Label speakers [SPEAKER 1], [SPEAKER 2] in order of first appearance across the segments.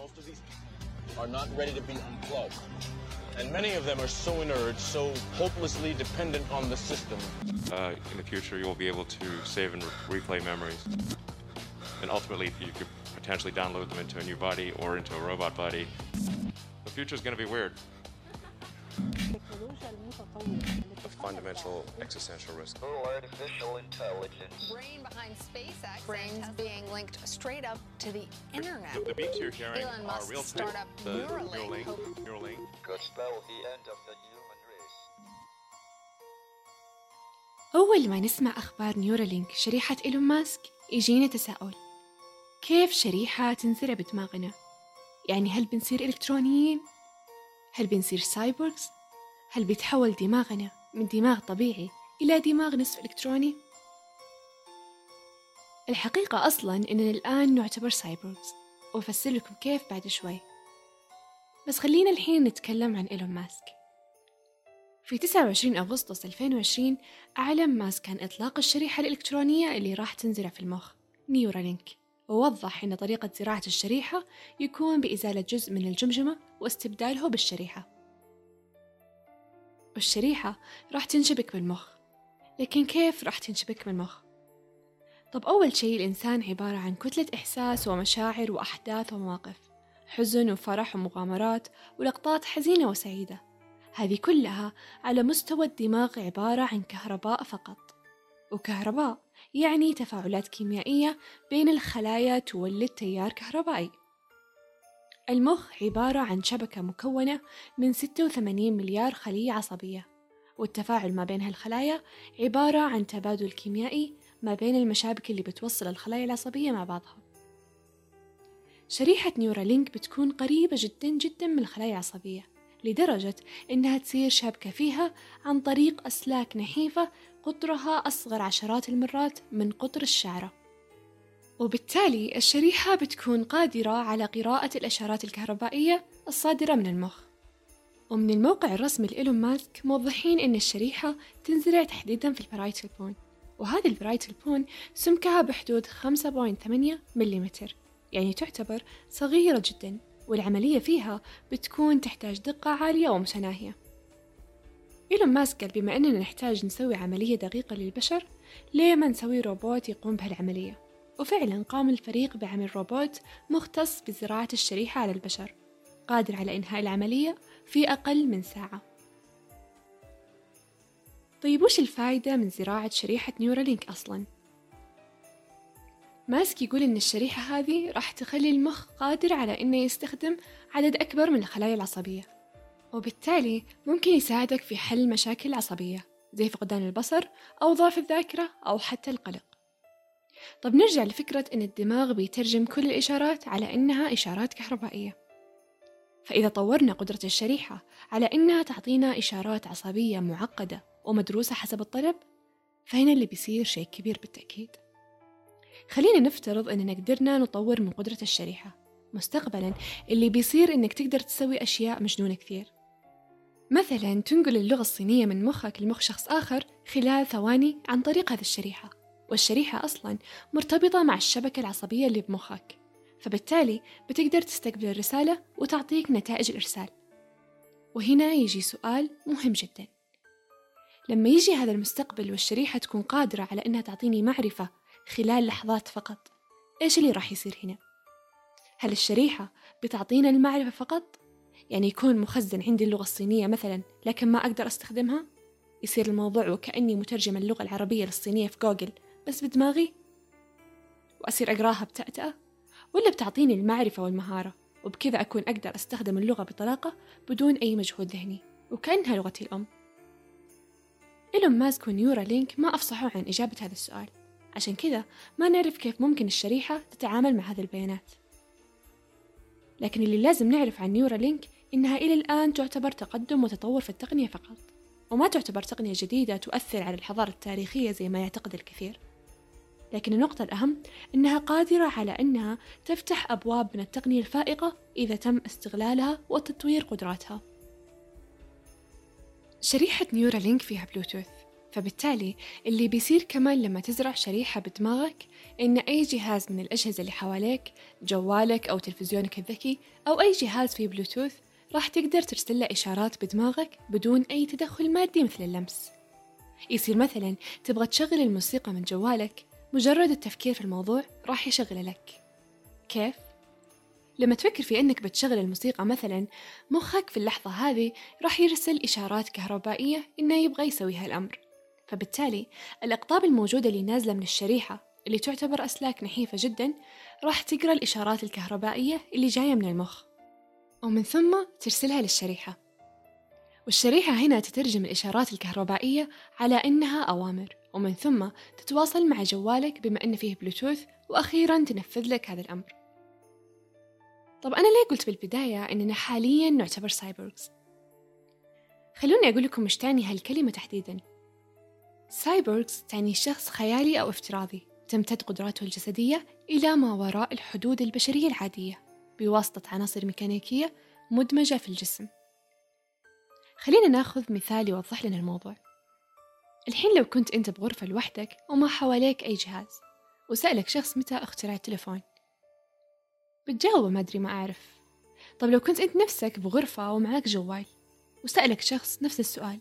[SPEAKER 1] Most of these people are not ready to be unplugged. And many of them are so inert, so hopelessly dependent on the system.
[SPEAKER 2] Uh, in the future, you will be able to save and re- replay memories. And ultimately, you could potentially download them into a new body or into a robot body. The future is going to be weird. Fundamental existential risk.
[SPEAKER 3] artificial intelligence.
[SPEAKER 4] brain behind SpaceX. Brains being linked straight up to the internet.
[SPEAKER 2] The, the beats you're hearing are real.
[SPEAKER 4] Elon Musk's startup
[SPEAKER 2] the
[SPEAKER 4] Neuralink
[SPEAKER 2] Neuralink.
[SPEAKER 3] Could spell the end of the human race.
[SPEAKER 5] أول ما نسمع أخبار Neuralink شريحة إيلون ماسك يجينا تساؤل كيف شريحة تنزرع بدماغنا؟ يعني هل بنصير إلكترونيين؟ هل بنصير cyborgs؟ هل بيتحول دماغنا من دماغ طبيعي إلى دماغ نصف إلكتروني؟ الحقيقة أصلا إننا الآن نعتبر cyborgs وأفسر لكم كيف بعد شوي. بس خلينا الحين نتكلم عن إيلون ماسك. في 29 أغسطس 2020 أعلن ماسك عن إطلاق الشريحة الإلكترونية اللي راح تنزرع في المخ Neuralink ووضح أن طريقة زراعة الشريحة يكون بإزالة جزء من الجمجمة واستبداله بالشريحة. والشريحة راح تنشبك بالمخ. لكن كيف راح تنشبك بالمخ؟ طب أول شيء الإنسان عبارة عن كتلة إحساس ومشاعر وأحداث ومواقف حزن وفرح ومغامرات ولقطات حزينة وسعيدة. هذه كلها على مستوى الدماغ عبارة عن كهرباء فقط. وكهرباء يعني تفاعلات كيميائية بين الخلايا تولد تيار كهربائي. المخ عبارة عن شبكة مكونة من 86 مليار خلية عصبية والتفاعل ما بين هالخلايا عبارة عن تبادل كيميائي ما بين المشابك اللي بتوصل الخلايا العصبية مع بعضها. شريحة نيورالينك بتكون قريبة جدا جدا من الخلايا العصبية لدرجة إنها تصير شابكة فيها عن طريق أسلاك نحيفة قطرها أصغر عشرات المرات من قطر الشعرة. وبالتالي الشريحة بتكون قادرة على قراءة الإشارات الكهربائية الصادرة من المخ. ومن الموقع الرسمي لإيلون ماسك موضحين إن الشريحة تنزرع تحديدا في ال parietal bone وهذه ال parietal bone سمكها بحدود 5.8 ملم يعني تعتبر صغيرة جدا والعملية فيها بتكون تحتاج دقة عالية ومتناهية. إيلون ماسك قال بما أننا نحتاج نسوي عملية دقيقة للبشر ليه ما نسوي روبوت يقوم بهالعملية؟ وفعلا قام الفريق بعمل روبوت مختص بزراعة الشريحة على البشر قادر على إنهاء العملية في أقل من ساعة طيب وش الفايدة من زراعة شريحة نيورالينك أصلاً؟ ماسك يقول إن الشريحة هذه راح تخلي المخ قادر على إنه يستخدم عدد أكبر من الخلايا العصبية وبالتالي ممكن يساعدك في حل مشاكل عصبية زي فقدان البصر أو ضعف الذاكرة أو حتى القلق طب نرجع لفكرة إن الدماغ بيترجم كل الإشارات على إنها إشارات كهربائية. فإذا طورنا قدرة الشريحة على إنها تعطينا إشارات عصبية معقدة ومدروسة حسب الطلب فهنا اللي بيصير شيء كبير بالتأكيد. خلينا نفترض أننا قدرنا نطور من قدرة الشريحة مستقبلا اللي بيصير أنك تقدر تسوي أشياء مجنونة كثير. مثلا تنقل اللغة الصينية من مخك لمخ شخص آخر خلال ثواني عن طريق هذه الشريحة. والشريحة أصلا مرتبطة مع الشبكة العصبية اللي بمخك فبالتالي بتقدر تستقبل الرسالة وتعطيك نتائج الإرسال وهنا يجي سؤال مهم جدا لما يجي هذا المستقبل والشريحة تكون قادرة على أنها تعطيني معرفة خلال لحظات فقط إيش اللي راح يصير هنا؟ هل الشريحة بتعطينا المعرفة فقط؟ يعني يكون مخزن عندي اللغة الصينية مثلا لكن ما أقدر أستخدمها؟ يصير الموضوع وكأني مترجمة اللغة العربية للصينية في جوجل بس بدماغي؟ وأصير أقراها بتأتأة؟ ولا بتعطيني المعرفة والمهارة وبكذا أكون أقدر أستخدم اللغة بطلاقة بدون أي مجهود ذهني. وكأنها لغتي الأم. إيلون ماسك و Neuralink ما أفصحوا عن إجابة هذا السؤال. عشان كذا ما نعرف كيف ممكن الشريحة تتعامل مع هذه البيانات. لكن اللي لازم نعرف عن Neuralink إنها إلى الآن تعتبر تقدم وتطور في التقنية فقط. وما تعتبر تقنية جديدة تؤثر على الحضارة التاريخية زي ما يعتقد الكثير. لكن النقطة الأهم إنها قادرة على أنها تفتح أبواب من التقنية الفائقة إذا تم استغلالها وتطوير قدراتها. شريحة نيورالينك فيها بلوتوث فبالتالي اللي بيصير كمان لما تزرع شريحة بدماغك إن أي جهاز من الأجهزة اللي حواليك جوالك أو تلفزيونك الذكي أو أي جهاز فيه بلوتوث راح تقدر ترسل له إشارات بدماغك بدون أي تدخل مادي مثل اللمس. يصير مثلا تبغى تشغل الموسيقى من جوالك مجرد التفكير في الموضوع راح يشغله لك. كيف؟ لما تفكر في أنك بتشغل الموسيقى مثلا مخك في اللحظة هذه راح يرسل إشارات كهربائية إنه يبغى يسوي هالأمر. فبالتالي الأقطاب الموجودة اللي نازلة من الشريحة اللي تعتبر أسلاك نحيفة جدا راح تقرأ الإشارات الكهربائية اللي جاية من المخ. ومن ثم ترسلها للشريحة. والشريحة هنا تترجم الإشارات الكهربائية على إنها أوامر. ومن ثم تتواصل مع جوالك بما أن فيه بلوتوث وأخيرا تنفذ لك هذا الأمر. طب أنا ليه قلت بالبداية إننا حاليا نعتبر cyborgs؟ خلوني أقول لكم مش تعني هالكلمة تحديدا. cyborgs تعني شخص خيالي أو افتراضي تمتد قدراته الجسدية إلى ما وراء الحدود البشرية العادية بواسطة عناصر ميكانيكية مدمجة في الجسم. خلينا ناخذ مثال يوضح لنا الموضوع. الحين لو كنت أنت بغرفة لوحدك وما حواليك أي جهاز وسألك شخص متى اخترع التلفون بتجاوبه ما أدري ما أعرف طب لو كنت أنت نفسك بغرفة ومعك جوال وسألك شخص نفس السؤال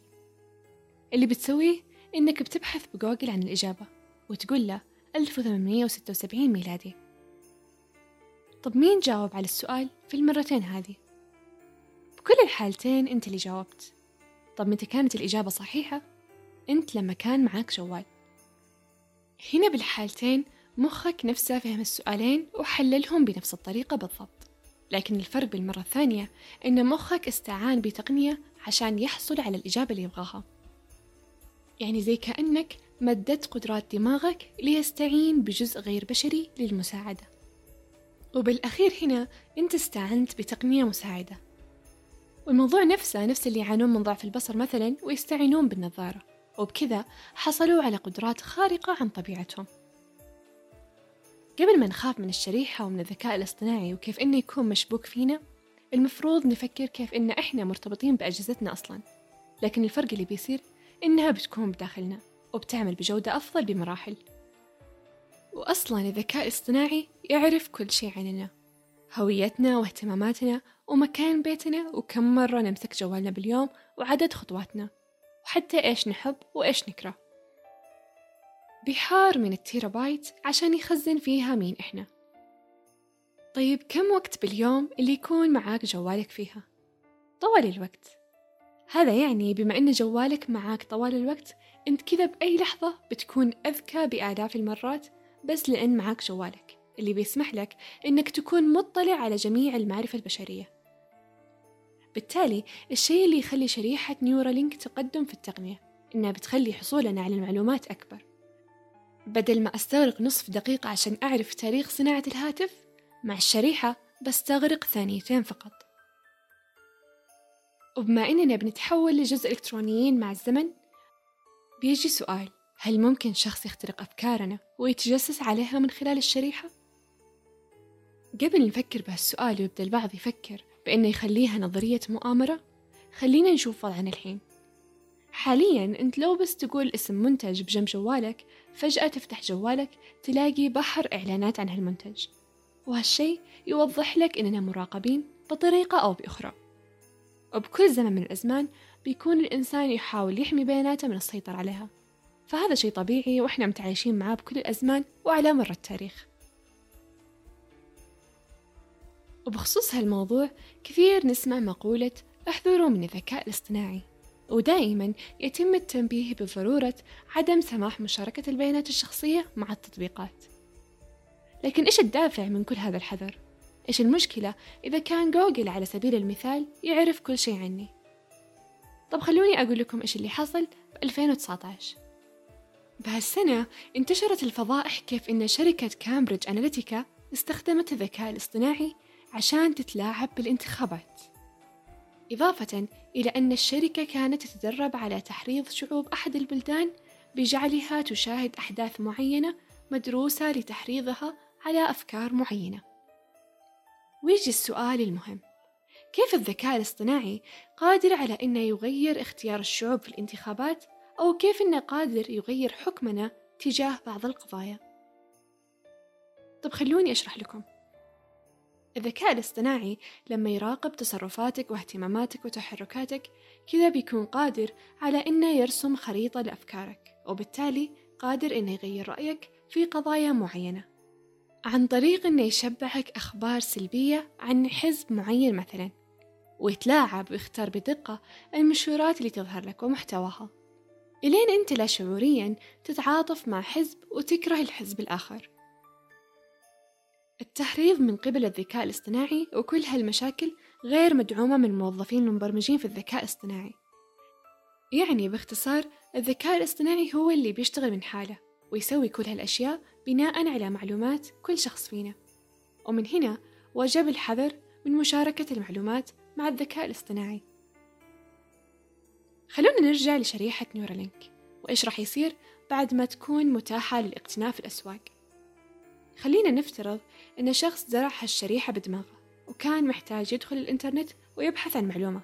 [SPEAKER 5] اللي بتسويه إنك بتبحث بجوجل عن الإجابة وتقول له 1876 ميلادي طب مين جاوب على السؤال في المرتين هذه؟ بكل الحالتين أنت اللي جاوبت طب متى كانت الإجابة صحيحة؟ أنت لما كان معاك جوال. هنا بالحالتين مخك نفسه فهم السؤالين وحللهم بنفس الطريقة بالضبط. لكن الفرق بالمرة الثانية إن مخك استعان بتقنية عشان يحصل على الإجابة اللي يبغاها. يعني زي كأنك مدت قدرات دماغك ليستعين بجزء غير بشري للمساعدة. وبالأخير هنا أنت استعنت بتقنية مساعدة. والموضوع نفسه نفس اللي يعانون من ضعف البصر مثلا ويستعينون بالنظارة. وبكذا حصلوا على قدرات خارقة عن طبيعتهم. قبل ما نخاف من الشريحة ومن الذكاء الاصطناعي وكيف إنه يكون مشبوك فينا المفروض نفكر كيف إن إحنا مرتبطين بأجهزتنا أصلا. لكن الفرق اللي بيصير إنها بتكون بداخلنا وبتعمل بجودة أفضل بمراحل. وأصلا الذكاء الاصطناعي يعرف كل شيء عننا هويتنا واهتماماتنا ومكان بيتنا وكم مرة نمسك جوالنا باليوم وعدد خطواتنا. وحتى إيش نحب وإيش نكره. بحار من التيرا بايت عشان يخزن فيها مين إحنا. طيب كم وقت باليوم اللي يكون معاك جوالك فيها؟ طوال الوقت. هذا يعني بما أن جوالك معاك طوال الوقت أنت كذا بأي لحظة بتكون أذكى بآلاف المرات بس لأن معاك جوالك. اللي بيسمح لك أنك تكون مطلع على جميع المعرفة البشرية. بالتالي الشيء اللي يخلي شريحة نيورالينك تقدم في التقنية إنها بتخلي حصولنا على المعلومات أكبر بدل ما أستغرق نصف دقيقة عشان أعرف تاريخ صناعة الهاتف مع الشريحة بستغرق ثانيتين فقط وبما إننا بنتحول لجزء إلكترونيين مع الزمن بيجي سؤال هل ممكن شخص يخترق أفكارنا ويتجسس عليها من خلال الشريحة؟ قبل نفكر بهالسؤال ويبدأ البعض يفكر بأنه يخليها نظرية مؤامرة؟ خلينا نشوف وضعنا الحين. حاليا أنت لو بس تقول اسم منتج بجنب جوالك فجأة تفتح جوالك تلاقي بحر إعلانات عن هالمنتج. وهالشي يوضح لك إننا مراقبين بطريقة أو بأخرى. وبكل زمن من الأزمان بيكون الإنسان يحاول يحمي بياناته من السيطرة عليها. فهذا شيء طبيعي وإحنا متعايشين معاه بكل الأزمان وعلى مر التاريخ. وبخصوص هالموضوع كثير نسمع مقولة احذروا من الذكاء الاصطناعي ودائما يتم التنبيه بضرورة عدم سماح مشاركة البيانات الشخصية مع التطبيقات لكن إيش الدافع من كل هذا الحذر؟ إيش المشكلة إذا كان جوجل على سبيل المثال يعرف كل شيء عني؟ طب خلوني أقول لكم إيش اللي حصل في 2019 بهالسنة انتشرت الفضائح كيف إن شركة كامبريدج أناليتيكا استخدمت الذكاء الاصطناعي عشان تتلاعب بالانتخابات. إضافة إلى أن الشركة كانت تتدرب على تحريض شعوب أحد البلدان بجعلها تشاهد أحداث معينة مدروسة لتحريضها على أفكار معينة. ويجي السؤال المهم: كيف الذكاء الاصطناعي قادر على أنه يغير اختيار الشعوب في الانتخابات أو كيف إنه قادر يغير حكمنا تجاه بعض القضايا؟ طب خلوني أشرح لكم. الذكاء الاصطناعي لما يراقب تصرفاتك واهتماماتك وتحركاتك كذا بيكون قادر على إنه يرسم خريطة لأفكارك وبالتالي قادر إنه يغير رأيك في قضايا معينة. عن طريق إنه يشبعك أخبار سلبية عن حزب معين مثلا ويتلاعب ويختار بدقة المشهورات اللي تظهر لك ومحتواها. إلين أنت لا شعوريا تتعاطف مع حزب وتكره الحزب الآخر. التحريض من قبل الذكاء الاصطناعي وكل هالمشاكل غير مدعومة من موظفين المبرمجين في الذكاء الاصطناعي. يعني باختصار الذكاء الاصطناعي هو اللي بيشتغل من حاله ويسوي كل هالأشياء بناء على معلومات كل شخص فينا. ومن هنا وجب الحذر من مشاركة المعلومات مع الذكاء الاصطناعي. خلونا نرجع لشريحة نيورالينك وإيش راح يصير بعد ما تكون متاحة للاقتناء في الأسواق. خلينا نفترض أن شخص زرع هالشريحة بدماغه وكان محتاج يدخل الإنترنت ويبحث عن معلومة.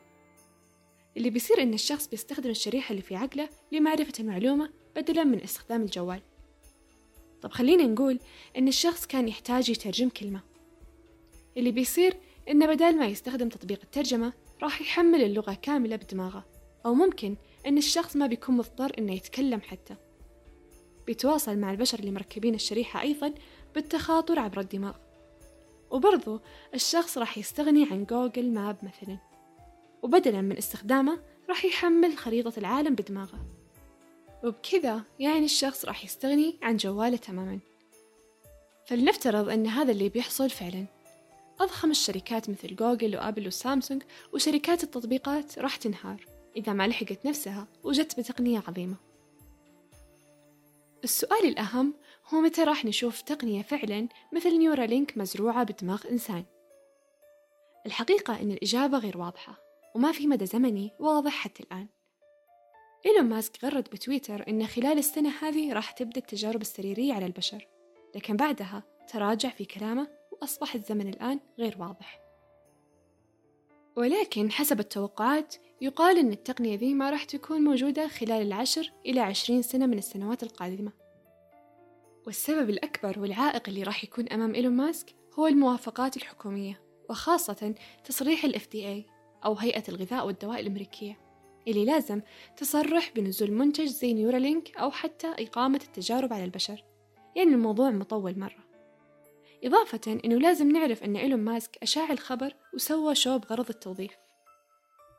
[SPEAKER 5] اللي بيصير إن الشخص بيستخدم الشريحة اللي في عقله لمعرفة المعلومة بدلا من استخدام الجوال. طب خلينا نقول إن الشخص كان يحتاج يترجم كلمة. اللي بيصير إنه بدال ما يستخدم تطبيق الترجمة راح يحمل اللغة كاملة بدماغه أو ممكن إن الشخص ما بيكون مضطر إنه يتكلم حتى. بيتواصل مع البشر اللي مركبين الشريحة أيضا بالتخاطر عبر الدماغ. وبرضو الشخص راح يستغني عن جوجل ماب مثلا وبدلا من استخدامه راح يحمل خريطة العالم بدماغه. وبكذا يعني الشخص راح يستغني عن جواله تماما. فلنفترض أن هذا اللي بيحصل فعلا. أضخم الشركات مثل جوجل وآبل وسامسونج وشركات التطبيقات راح تنهار إذا ما لحقت نفسها وجت بتقنية عظيمة. السؤال الأهم هو متى راح نشوف تقنية فعلا مثل نيورالينك مزروعة بدماغ إنسان؟ الحقيقة أن الإجابة غير واضحة وما في مدى زمني واضح حتى الآن. إيلون ماسك غرد بتويتر أن خلال السنة هذه راح تبدأ التجارب السريرية على البشر لكن بعدها تراجع في كلامه وأصبح الزمن الآن غير واضح. ولكن حسب التوقعات يقال أن التقنية ذي ما راح تكون موجودة خلال العشر إلى عشرين سنة من السنوات القادمة. والسبب الأكبر والعائق اللي راح يكون أمام إيلون ماسك هو الموافقات الحكومية وخاصة تصريح ال FDA أو هيئة الغذاء والدواء الأمريكية اللي لازم تصرح بنزول منتج زي نيورالينك أو حتى إقامة التجارب على البشر. يعني الموضوع مطول مرة. إضافة أنه لازم نعرف أن إيلون ماسك أشاع الخبر وسوى شو بغرض التوظيف.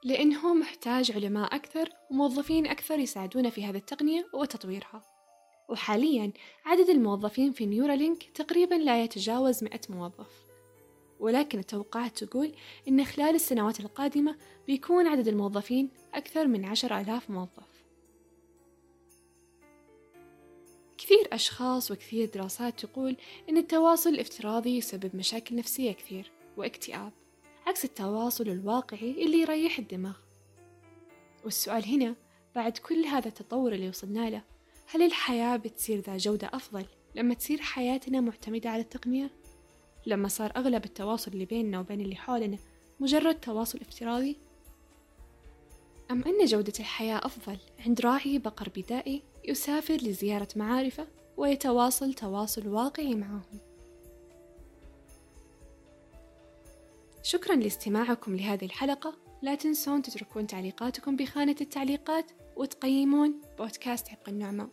[SPEAKER 5] لأنه محتاج علماء أكثر وموظفين أكثر يساعدونه في هذه التقنية وتطويرها. وحاليا عدد الموظفين في نيورالينك تقريبا لا يتجاوز 100 موظف. ولكن التوقعات تقول إن خلال السنوات القادمة بيكون عدد الموظفين أكثر من عشر آلاف موظف. كثير أشخاص وكثير دراسات تقول إن التواصل الافتراضي يسبب مشاكل نفسية كثير واكتئاب عكس التواصل الواقعي اللي يريح الدماغ. والسؤال هنا بعد كل هذا التطور اللي وصلنا له هل الحياة بتصير ذا جودة أفضل لما تصير حياتنا معتمدة على التقنية؟ لما صار أغلب التواصل اللي بيننا وبين اللي حولنا مجرد تواصل افتراضي؟ أم أن جودة الحياة أفضل عند راعي بقر بدائي يسافر لزيارة معارفه ويتواصل تواصل واقعي معهم شكرا لاستماعكم لهذه الحلقة لا تنسون تتركون تعليقاتكم بخانة التعليقات وتقيمون بودكاست عبق النعمة.